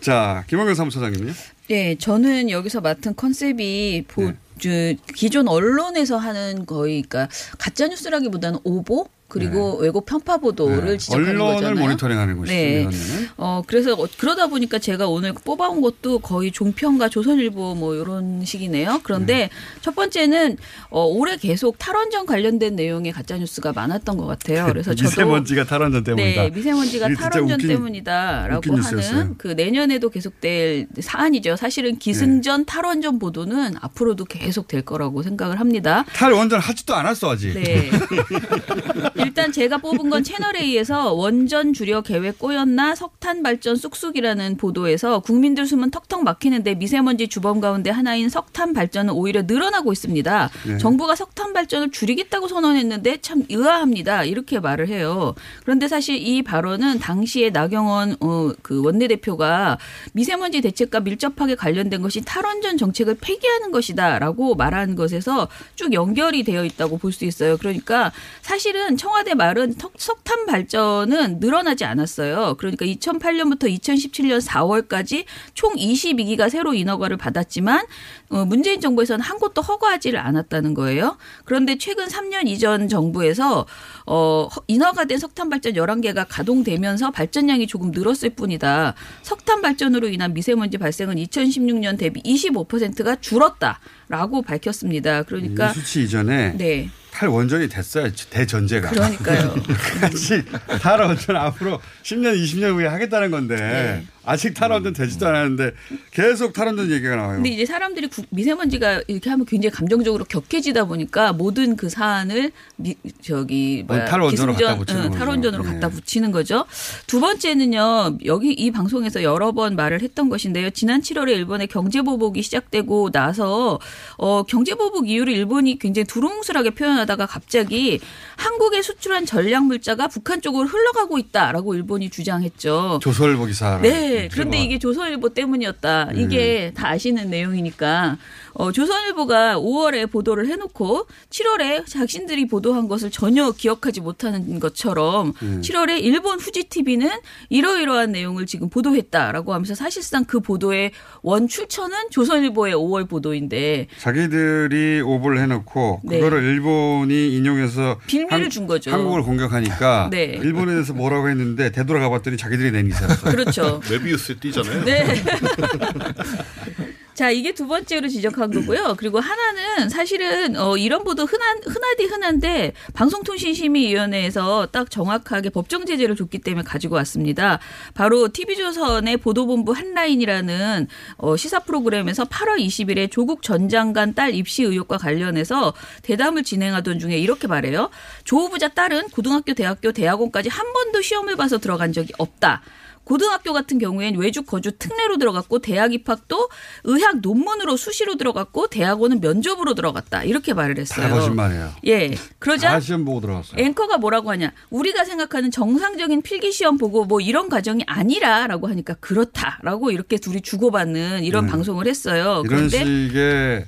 자, 김원경 사무처장님은요? 네, 저는 여기서 맡은 컨셉이 보, 네. 저, 기존 언론에서 하는 거의 그러니까 가짜 뉴스라기보다는 오보 그리고 왜곡 편파 보도를 네. 지적하는 언론을 거잖아요. 모니터링하는 것이죠. 네. 어 그래서 어, 그러다 보니까 제가 오늘 뽑아온 것도 거의 종편과 조선일보 뭐 이런 식이네요. 그런데 네. 첫 번째는 어 올해 계속 탈원전 관련된 내용의 가짜 뉴스가 많았던 것 같아요. 그래서 저도 미세먼지가 탈원전 때문이다. 네, 미세먼지가 탈원전 웃긴- 때문이다라고 웃긴 뉴스였어요. 하는 그 내년에도 계속될 사안이죠. 사실은 기승전 네. 탈원전 보도는 앞으로도 계속 될 거라고 생각을 합니다. 탈원전 하지도 않았어 아직. 네. 일단 제가 뽑은 건 채널A에서 원전 주려 계획 꼬였나 석탄 발전 쑥쑥이라는 보도에서 국민들 숨은 턱턱 막히는데 미세먼지 주범 가운데 하나인 석탄 발전은 오히려 늘어나고 있습니다. 네. 정부가 석탄 발전을 줄이겠다고 선언했는데 참 의아합니다. 이렇게 말을 해요. 그런데 사실 이 발언은 당시에 나경원 어, 그 원내대표가 미세먼지 대책과 밀접하게 관련된 것이 탈원전 정책을 폐기하는 것이다라고 말한 것에서 쭉 연결이 되어 있다고 볼 수 있어요. 그러니까 사실은 청와대 말은 턱- 석탄 발전은 늘어나지 않았어요. 그러니까 2008년부터 2017년 4월까지 총 22기가 새로 인허가를 받았지만 어, 문재인 정부에서는 한 곳도 허가하지를 않았다는 거예요. 그런데 최근 3년 이전 정부에서 어, 허- 인허가된 석탄 발전 11개가 가동되면서 발전량이 조금 늘었을 뿐이다. 석탄 발전으로 인한 미세먼지 발생은 2016년 대비 25%가 줄었다라고 밝혔습니다. 그러니까 이 수치 이전에 네. 탈원전이 됐어요. 대전제가. 그러니까요. 같이 탈원전 앞으로 10년, 20년 후에 하겠다는 건데 네. 아직 탈원전 되지도 않았는데 계속 탈원전 얘기가 나와요. 근데 이제 사람들이 구- 미세먼지가 이렇게 하면 굉장히 감정적으로 격해지다 보니까 모든 그 사안을 미, 저기 뭐야, 어, 탈원전으로 기승전, 갖다 붙이는 응, 거죠. 탈원전으로 예. 갖다 붙이는 거죠. 두 번째는요. 여기 이 방송에서 여러 번 말을 했던 것인데요. 지난 7월에 일본의 경제 보복이 시작되고 나서 어, 경제 보복 이유를 일본이 굉장히 두루뭉술하게 표현하다가 갑자기 한국에 수출한 전략 물자가 북한 쪽으로 흘러가고 있다라고 일본이 주장했죠. 조선일보 기사. 네. 그런데 이게 조선일보 때문이었다. 이게 다 아시는 내용이니까. 어, 조선일보가 5월에 보도를 해놓고 7월에 자신들이 보도한 것을 전혀 기억하지 못하는 것처럼 음. 7월에 일본 후지 TV는 이러이러한 내용을 지금 보도했다라고 하면서 사실상 그 보도의 원 출처는 조선일보의 5월 보도인데 자기들이 오보를 해놓고 네. 그거를 일본이 인용해서 빌미를 준 거죠. 한국을 공격하니까 네. 일본에 대해서 뭐라고 했는데 되돌아가 봤더니 자기들이 낸 기사였어요. 그렇죠. 메비우스 뛰잖아요. 네. 자, 이게 두 번째로 지적한 거고요. 그리고 하나는 사실은 어 이런 보도 흔한 흔하디 흔한데 방송통신심의위원회에서 딱 정확하게 법정 제재를 줬기 때문에 가지고 왔습니다. 바로 TV조선의 보도본부 한라인이라는 어 시사 프로그램에서 8월 20일에 조국 전 장관 딸 입시 의혹과 관련해서 대담을 진행하던 중에 이렇게 말해요. 조 후보자 딸은 고등학교, 대학교, 대학원까지 한 번도 시험을 봐서 들어간 적이 없다. 고등학교 같은 경우엔 외주 거주 특례로 들어갔고 대학 입학도 의학 논문으로 수시로 들어갔고 대학원은 면접으로 들어갔다 이렇게 말을 했어요. 다 거짓말이에요. 예. 그러자 다 시험 보고 들어갔어요. 앵커가 뭐라고 하냐? 우리가 생각하는 정상적인 필기 시험 보고 뭐 이런 과정이 아니라라고 하니까 그렇다라고 이렇게 둘이 주고받는 이런 네. 방송을 했어요. 이런 그런데 식의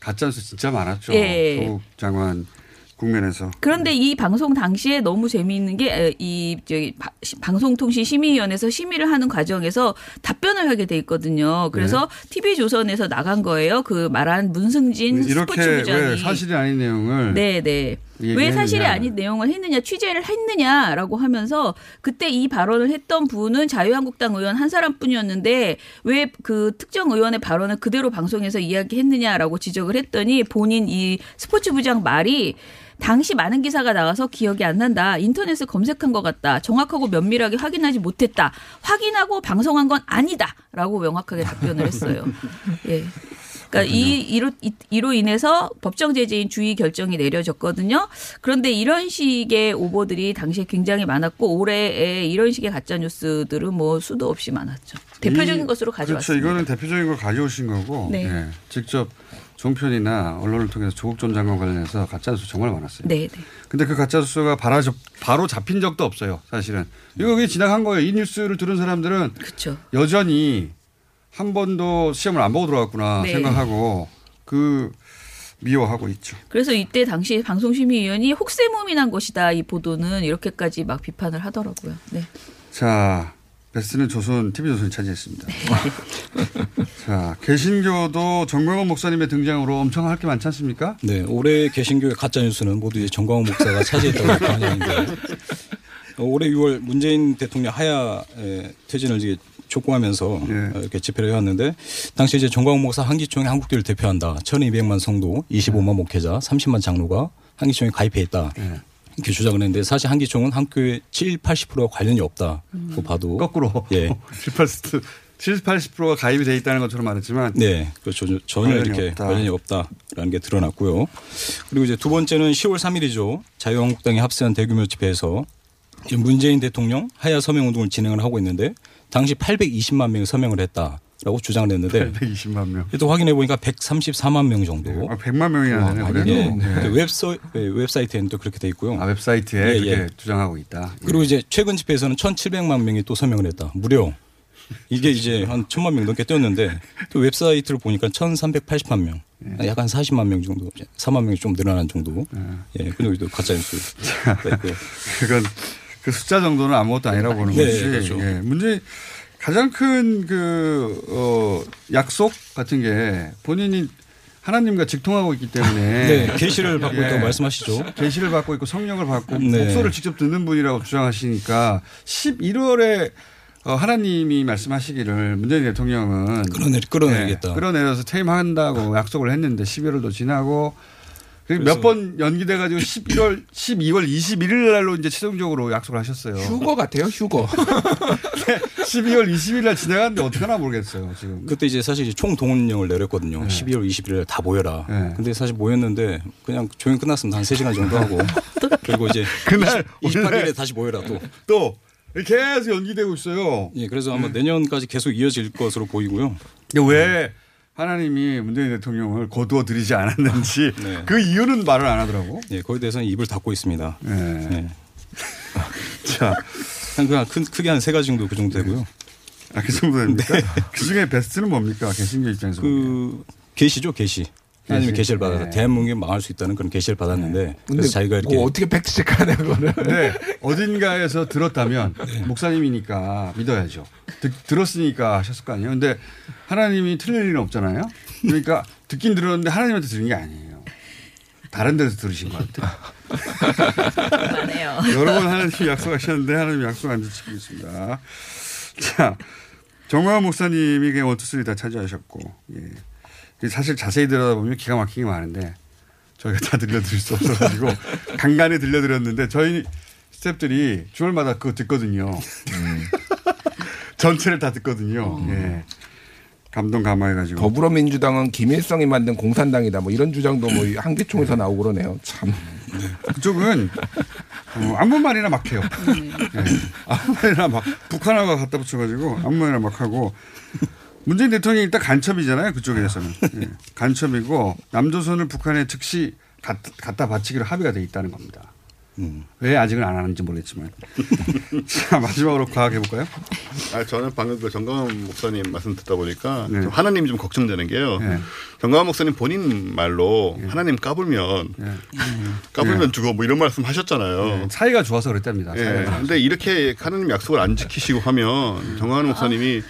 가짜뉴스 진짜 많았죠. 예. 조국 장관 국면에서. 그런데 이 방송 당시에 너무 재미있는 게 이 저기 바- 시- 방송통신 심의위원회에서 심의를 하는 과정에서 답변을 하게 돼 있거든요. 그래서 TV 조선에서 나간 거예요. 그 말한 문승진 네. 이렇게 스포츠부장이 왜 사실이 아닌 내용을 네, 네. 왜. 사실이 아닌 내용을 했느냐, 취재를 했느냐라고 하면서 그때 이 발언을 했던 분은 자유한국당 의원 한 사람뿐이었는데 왜 그 특정 의원의 발언을 그대로 방송에서 이야기했느냐라고 지적을 했더니 본인 이 스포츠 부장 말이 당시 많은 기사가 나와서 기억이 안 난다. 인터넷을 검색한 것 같다. 정확하고 면밀하게 확인하지 못했다. 확인하고 방송한 건 아니다. 라고 명확하게 답변을 했어요. 예. 그러니까 이 이로 이- 이로 인해서 법정 제재인 주의 결정이 내려졌거든요. 그런데 이런 식의 오보들이 당시에 굉장히 많았고 올해에 이런 식의 가짜 뉴스들은 뭐 수도 없이 많았죠. 대표적인 이- 것으로 그렇죠. 가져왔습니다. 이거는 대표적인 걸 가져오신 거고 네. 예. 직접 종편이나 언론을 통해서 조국 전 장관 관련해서 가짜 뉴스 정말 많았어요. 네, 네. 근데 그 가짜 뉴스가 바로, 잡- 바로 잡힌 적도 없어요. 사실은. 이거 그냥 지나간 거예요. 이 뉴스를 들은 사람들은 그렇죠. 여전히 한 번도 시험을 안 보고 들어갔구나 네. 생각하고 그 미워하고 있죠. 그래서 이때 당시 방송심의위원이 혹세무민한 것이다 이 보도는 이렇게까지 막 비판을 하더라고요. 네. 자, 베스트는 조선, TV조선이 차지했습니다. 네. 자, 개신교도 정광훈 목사님의 등장으로 엄청 할 게 많지 않습니까? 네, 올해 개신교의 가짜 뉴스는 모두 이제 정광훈 목사가 차지했다고 반영인데 올해 6월 문재인 대통령 하야 에, 퇴진을 이제 촉구하면서 예. 어, 이렇게 집회를 해왔는데 당시 이제 정광훈 목사 한기총이 한국교를 대표한다. 1,200만 성도, 25만 목회자, 30만 장로가 한기총에 가입해 있다. 예. 이렇게 주장을 했는데 사실 한기총은 한국교회 7, 80%가 관련이 없다고 봐도 거꾸로. 예. 7, 80, 70, 80%가 가입이 돼 있다는 것처럼 말했지만 네, 그렇죠. 전혀 관련이 이렇게 없다. 관련이 없다라는 게 드러났고요. 그리고 이제 두 번째는 10월 3일이죠. 자유한국당이 합세한 대규모 집회에서 문재인 대통령 하야 서명 운동을 진행을 하고 있는데 당시 820만 명이 서명을 했다라고 주장을 했는데 820만 명. 또 확인해 보니까 134만 명 정도. 아, 100만 명이나 되네, 그래도. 예. 네. 그 웹서, 예, 웹사이트에는 또 그렇게 돼 있고요. 아, 웹사이트에 예, 그렇게 예. 주장하고 있다. 그리고 이제 최근 집회에서는 1,700만 명이 또 서명을 했다. 무려 이게 이제 한 천만 명 넘게 뛰었는데 또 웹사이트를 보니까 1,380만 명. 약간 40만 명 정도, 4만 명이 좀 늘어난 정도. 예, 그 정도 가짜 뉴스. 있고요. 그건 그 숫자 정도는 아무것도 아니라고 보는 네, 거지. 그렇죠. 예. 문제 가장 큰 그, 어, 약속 같은 게 본인이 하나님과 직통하고 있기 때문에. 네, 계시를 받고 있다고 말씀하시죠. 계시를 받고 있고 성령을 받고 네. 목소리를 직접 듣는 분이라고 주장하시니까 11월에 어, 하나님이 말씀하시기를 문재인 대통령은 끌어내, 끌어내겠다. 네, 끌어내려서 퇴임한다고 약속을 했는데 11월도 지나고 몇 번 연기돼 가지고 11월 12월 21일 날로 이제 최종적으로 약속을 하셨어요. 휴거 같아요, 휴거. 12월 20일 날 지나갔는데 어떻게 하나 모르겠어요, 지금. 그때 이제 사실 이제 총 동원령을 내렸거든요. 12월 20일 날 다 모여라. 네. 근데 사실 모였는데 그냥 조용 끝났습니다. 한 3시간 정도 하고. 그리고 이제 그날 20, 오늘 28일에 다시 모여라 또. 또 계속 연기되고 있어요. 예, 그래서 아마 내년까지 계속 이어질 것으로 보이고요. 근데 왜 하나님이 문재인 대통령을 거두어 들이지 않았는지 네. 그 이유는 말을 안 하더라고. 예, 거기에 대해서는 입을 닫고 있습니다. 네. 예. 자, 한 그냥 큰 크게 한 세 가지 정도 그 정도 되고요. 아, 그 정도 됩니까? 그 중에 베스트는 뭡니까? 개신교 입장에서. 그 계시죠, 계시. 하나님의 계시. 계시를 받아서 네. 대한민국이 망할 수 있다는 그런 계시를 받았는데 근데 그래서 자기가 이렇게 뭐 어떻게 팩트 체크하냐 그거를. 네. 어딘가에서 들었다면 목사님이니까 믿어야죠. 듣, 들었으니까 하셨을 거 아니에요. 근데 하나님이 틀릴 일은 없잖아요. 그러니까 듣긴 들었는데 하나님한테 들은 게 아니에요. 다른 데서 들으신 것 같아요. 여러 번 하나님이 약속하셨는데 하나님이 약속 안 지키고 있습니다. 자, 정광훈 목사님이 원투쓰리 다 차지하셨고, 예. 사실 자세히 들여다보면 기가 막히게 많은데 저희가 다 들려드릴 수 없어가지고 간간히 들려드렸는데 저희 스탭들이 주말마다 그거 듣거든요. 전체를 다 듣거든요. 예. 감동 감화해가지고. 더불어민주당은 김일성이 만든 공산당이다. 뭐 이런 주장도 뭐 한계총에서 나오고 그러네요. 참. 그쪽은 어, 아무 말이나 막 해요. 예. 아무 말이나 막 북한하고 갖다 붙여가지고 아무 말이나 막 하고 문재인 대통령이 일단 간첩이잖아요. 그쪽에서는 예. 간첩이고 남조선을 북한에 즉시 갖, 갖다 바치기로 합의가 돼 있다는 겁니다. 왜 아직은 안 하는지 모르겠지만 자 마지막으로 과학해 볼까요? 아, 저는 방금 그 정강원 목사님 말씀 듣다 보니까 네. 좀 하나님이 좀 걱정되는 게요. 네. 정강원 목사님 본인 말로 하나님 까불면 까불면 네. 죽어 뭐 이런 말씀 하셨잖아요. 네, 사이가 좋아서 그랬답니다. 근데 이렇게 하나님 약속을 안 지키시고 하면 정강원 목사님이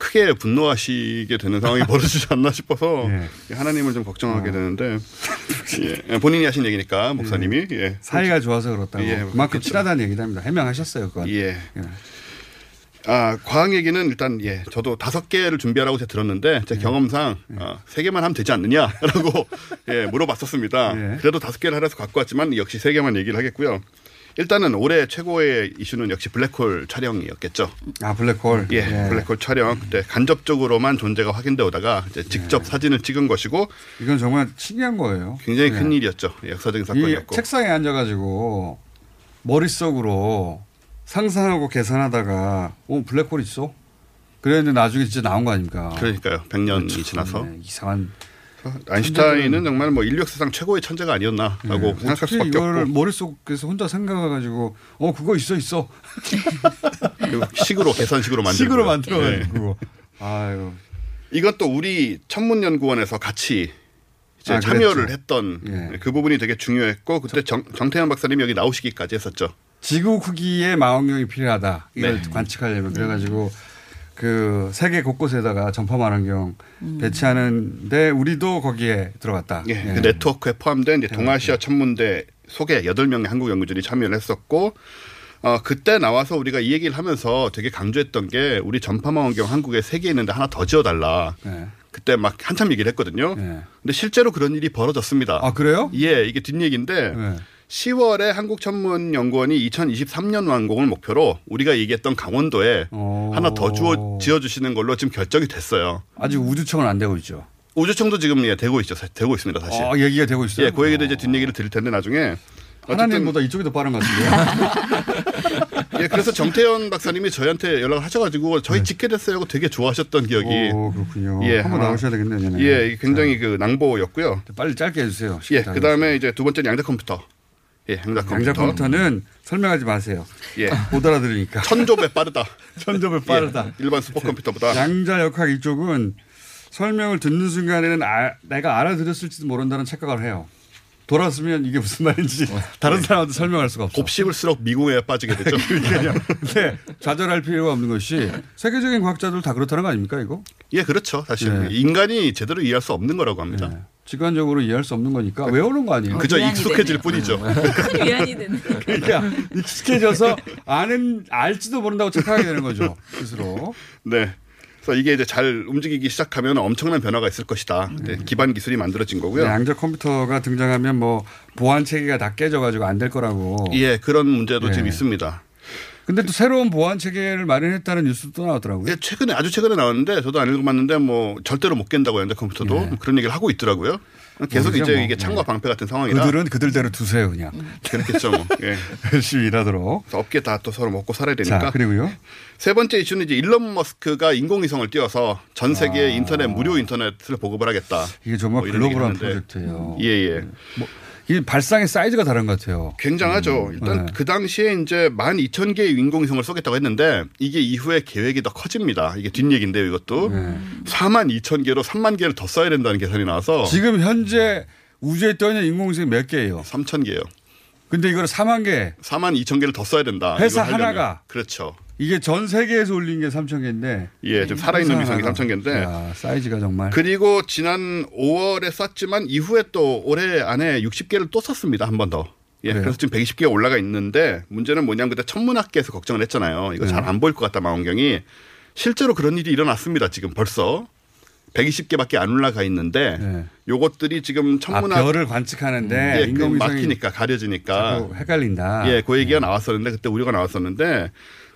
크게 분노하시게 되는 상황이 벌어지지 않나 싶어서 예. 하나님을 좀 걱정하게 되는데 예. 본인이 하신 얘기니까 목사님이 예. 사이가 좋아서 그렇다고 예, 그만큼 그렇죠. 친하다는 얘기도 합니다. 해명하셨어요. 그건. 예. 아, 과학 얘기는 일단, 예, 저도 다섯 개를 준비하라고 제가 들었는데, 제 경험상, 아, 세 개만 하면 되지 않느냐라고, 예, 물어봤었습니다. 예. 그래도 다섯 개를 하라서 갖고 왔지만, 역시 세 개만 얘기를 하겠고요. 일단은 올해 최고의 이슈는 역시 블랙홀 촬영이었겠죠. 아 블랙홀. 예, 블랙홀 촬영. 그때 간접적으로만 존재가 확인돼 오다가 이제 직접 사진을 찍은 것이고, 이건 정말 신기한 거예요. 굉장히 예. 큰 일이었죠. 예, 역사적인 이 사건이었고. 책상에 앉아가지고 머릿속으로 상상하고 계산하다가 어 블랙홀 있어? 그랬는데 나중에 진짜 나온 거 아닙니까? 그러니까요. 100년이 지나서. 네, 이상한. 아인슈타인은 정말 뭐 인류 역사상 최고의 천재가 아니었나라고 네. 생각할 수밖에 이거를 없고. 머릿속에서 혼자 생각해가지고 어 그거 있어 있어. 식으로 계산식으로 만들고 식으로 만들어가지고 예. 그거. 아유. 이건 또 우리 천문연구원에서 같이 이제 아, 참여를 그랬죠. 했던 예. 그 부분이 되게 중요했고 그때 정, 정태현 박사님 여기 나오시기까지 했었죠. 지구 크기의 망원경이 필요하다. 이걸 네. 관측하려면 그래가지고 그 세계 곳곳에다가 전파 망원경 배치하는데 우리도 거기에 들어갔다. 예, 예. 그 네트워크에 포함된 이제 동아시아 천문대 속에 8명의 한국 연구진이 참여를 했었고 어, 그때 나와서 우리가 이 얘기를 하면서 되게 강조했던 게 우리 전파망원경 한국에 세 개 있는데 하나 더 지어달라. 네. 그때 막 한참 얘기를 했거든요. 네. 근데 실제로 그런 일이 벌어졌습니다. 아 그래요? 예, 이게 뒷얘기인데 네. 10월에 한국천문연구원이 2023년 완공을 목표로 우리가 얘기했던 강원도에 어. 하나 더 주어 지어주시는 걸로 지금 결정이 됐어요. 아직 우주청은 안 되고 있죠. 우주청도 지금 예, 되고 있죠. 사- 되고 있습니다. 사실. 아, 얘기가 되고 있어요. 예, 그 얘기도 이제 뒷얘기를 드릴 텐데 나중에. 하나님보다 이쪽이 더 빠른 것 같은데요. 예, 그래서 정태현 박사님이 저희한테 연락을 하셔가지고 저희 직계됐어요 하고 되게 좋아하셨던 기억이. 네. 오, 그렇군요. 예, 한번 아, 나오셔야 되겠네요. 예, 굉장히 그 낭보였고요. 빨리 짧게 해주세요. 예, 그 다음에 이제 두 번째는 양자 컴퓨터. 예, 컴퓨터. 양자 컴퓨터는 설명하지 마세요. 예. 못 알아들으니까. 천조배 빠르다. 천조배 빠르다. 예, 일반 슈퍼컴퓨터보다. 양자 역학 이쪽은 설명을 듣는 순간에는 아- 내가 알아들었을지도 모른다는 착각을 해요. 돌았으면 이게 무슨 말인지 다른 사람한테 설명할 수가 없어. 곱씹을수록 미궁에 빠지게 되죠. 근데 좌절할 필요가 없는 것이 세계적인 과학자들 다 그렇다는 거 아닙니까 이거? 예, 그렇죠. 사실 네. 인간이 제대로 이해할 수 없는 거라고 합니다. 직관적으로 이해할 수 없는 거니까 외우는 거 아니에요? 그저 익숙해질 뿐이죠. 큰 위안이 되는. 그러니까 익숙해져서 아는 알지도 모른다고 착각하게 되는 거죠 스스로. 네. 그래서 이게 이제 잘 움직이기 시작하면 엄청난 변화가 있을 것이다. 네, 기반 기술이 만들어진 거고요. 네, 양자 컴퓨터가 등장하면 뭐 보안 체계가 다 깨져가지고 안 될 거라고. 예, 그런 문제도 네. 지금 있습니다. 근데 또 새로운 보안 체계를 마련했다는 뉴스도 또 나왔더라고요. 예, 최근에 아주 최근에 나왔는데 저도 안 읽어봤는데 뭐 절대로 못 깬다고 양자 컴퓨터도 네. 그런 얘기를 하고 있더라고요. 계속 이제 뭐. 이게 창과 방패 같은 상황이라 그들은 그들대로 두세요 그냥. 그렇겠죠. 뭐. 예. 열심히 일하도록. 업계 다 또 서로 먹고 살아야 되니까. 자 그리고요. 세 번째 이슈는 이제 일론 머스크가 인공위성을 띄워서 전 세계 아. 인터넷 무료 인터넷을 보급을 하겠다. 이게 정말 뭐 글로벌한 하는데. 프로젝트예요. 예, 예. 이 발상의 사이즈가 다른 것 같아요. 굉장하죠. 일단 네. 그 당시에 이제 12,000개의 인공위성을 쏘겠다고 했는데 이게 이후에 계획이 더 커집니다. 이게 뒷얘기인데요, 이것도. 네. 42,000개로 3만 개를 더 써야 된다는 계산이 나와서 지금 현재 우주에 떠 있는 인공위성이 몇 개예요? 3,000개요. 근데 이거를 4만 개. 4만 2천 개를 더 써야 된다. 회사 이걸. 하나가. 그렇죠. 이게 전 세계에서 올린 게 3천 개인데. 예, 지금 살아있는 위성이 하나가. 3천 개인데. 야, 사이즈가 정말. 그리고 지난 5월에 쐈지만 이후에 또 올해 안에 60개를 또 썼습니다. 한 번 더. 예, 그래요? 그래서 지금 120개가 올라가 있는데 문제는 뭐냐면 그때 천문학계에서 걱정을 했잖아요. 이거 네. 잘안 보일 것 같다 망원경이. 실제로 그런 일이 일어났습니다. 지금 벌써. 120개밖에 안 올라가 있는데 네. 요것들이 지금 아, 천문학 별을 관측하는데 예, 그 막히니까 가려지니까 헷갈린다. 예, 그 얘기가 나왔었는데 그때 우려가 나왔었는데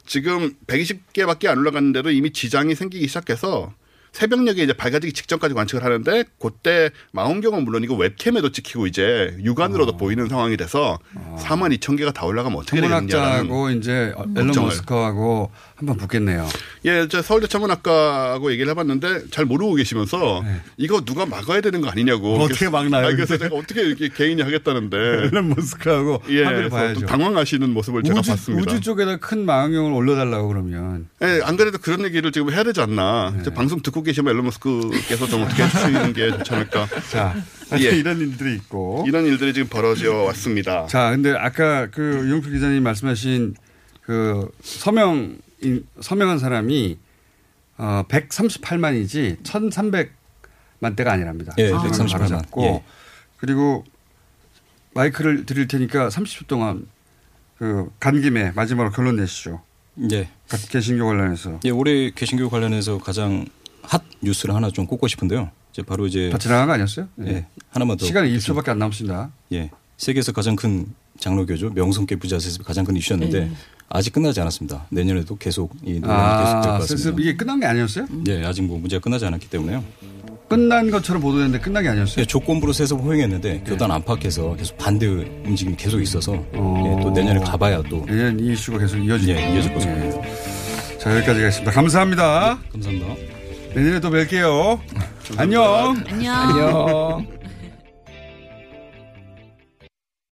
지금 120개밖에 안 올라갔는데도 이미 지장이 생기기 시작해서 새벽녘에 이제 밝아지기 직전까지 관측을 하는데 그때 망원경은 물론이고 웹캠에도 찍히고 이제 육안으로도 보이는 상황이 돼서 4만 2천 개가 다 올라가면 어떻게 천문학자하고 이제 앨런. 머스크하고 한번 붙겠네요. 예, 저 서울대 천문학과하고 얘기를 해봤는데 잘 모르고 계시면서 이거 누가 막아야 되는 거 아니냐고. 네. 어떻게 막나요, 아, 그래서? 제가 어떻게 이렇게 개인이 하겠다는데. 앨런 머스크하고 예, 당황하시는 모습을 제가 우주, 봤습니다. 우주 쪽에다 큰 망원경을 올려달라고 그러면 예, 안 그래도 그런 얘기를 지금 해야 되지 않나. 네. 방송 듣고 계시면 앨런 머스크께서 좀 어떻게 해주시는 게 좋지 않을까. 자 예. 이런 일들이 있고 이런 일들이 지금 벌어져 왔습니다. 자 근데 아까 그 이용필 기자님 말씀하신 그 서명 인- 서명한 사람이 어 138만이지 1,300만 대가 아니랍니다. 예, 서명을 138만. 바로 잡고 예. 그리고 마이크를 드릴 테니까 30초 동안 그 간 김에 마지막으로 결론 내시죠. 예. 개신교 관련해서 예, 올해 개신교 관련해서 가장 핫 뉴스를 하나 좀 꼽고 싶은데요. 이제 바로 이제 다 지나간 거 아니었어요? 예. 하나만 더 시간이 1초밖에 안 남습니다. 예. 세계에서 가장 큰 장로교죠. 명성계 부자 세습이 가장 큰 이슈였는데 네. 아직 끝나지 않았습니다. 내년에도 계속 이 논란이 아, 계속될 것 같습니다. 세습 이게 끝난 게 아니었어요? 예, 아직 뭐 문제가 끝나지 않았기 때문에요. 끝난 것처럼 보도했는데 끝난 게 아니었어요? 예, 조건부로 세습 허용했는데 네. 교단 안팎에서 계속 반대 움직임이 계속 있어서 예, 또 내년에 가봐야 또 내년 이 이슈가 계속 이어질 예, 이어질 것입니다. 예. 자 여기까지 하겠습니다. 감사합니다. 감사합니다. 내년에 또 뵐게요. 안녕. 안녕. 안녕.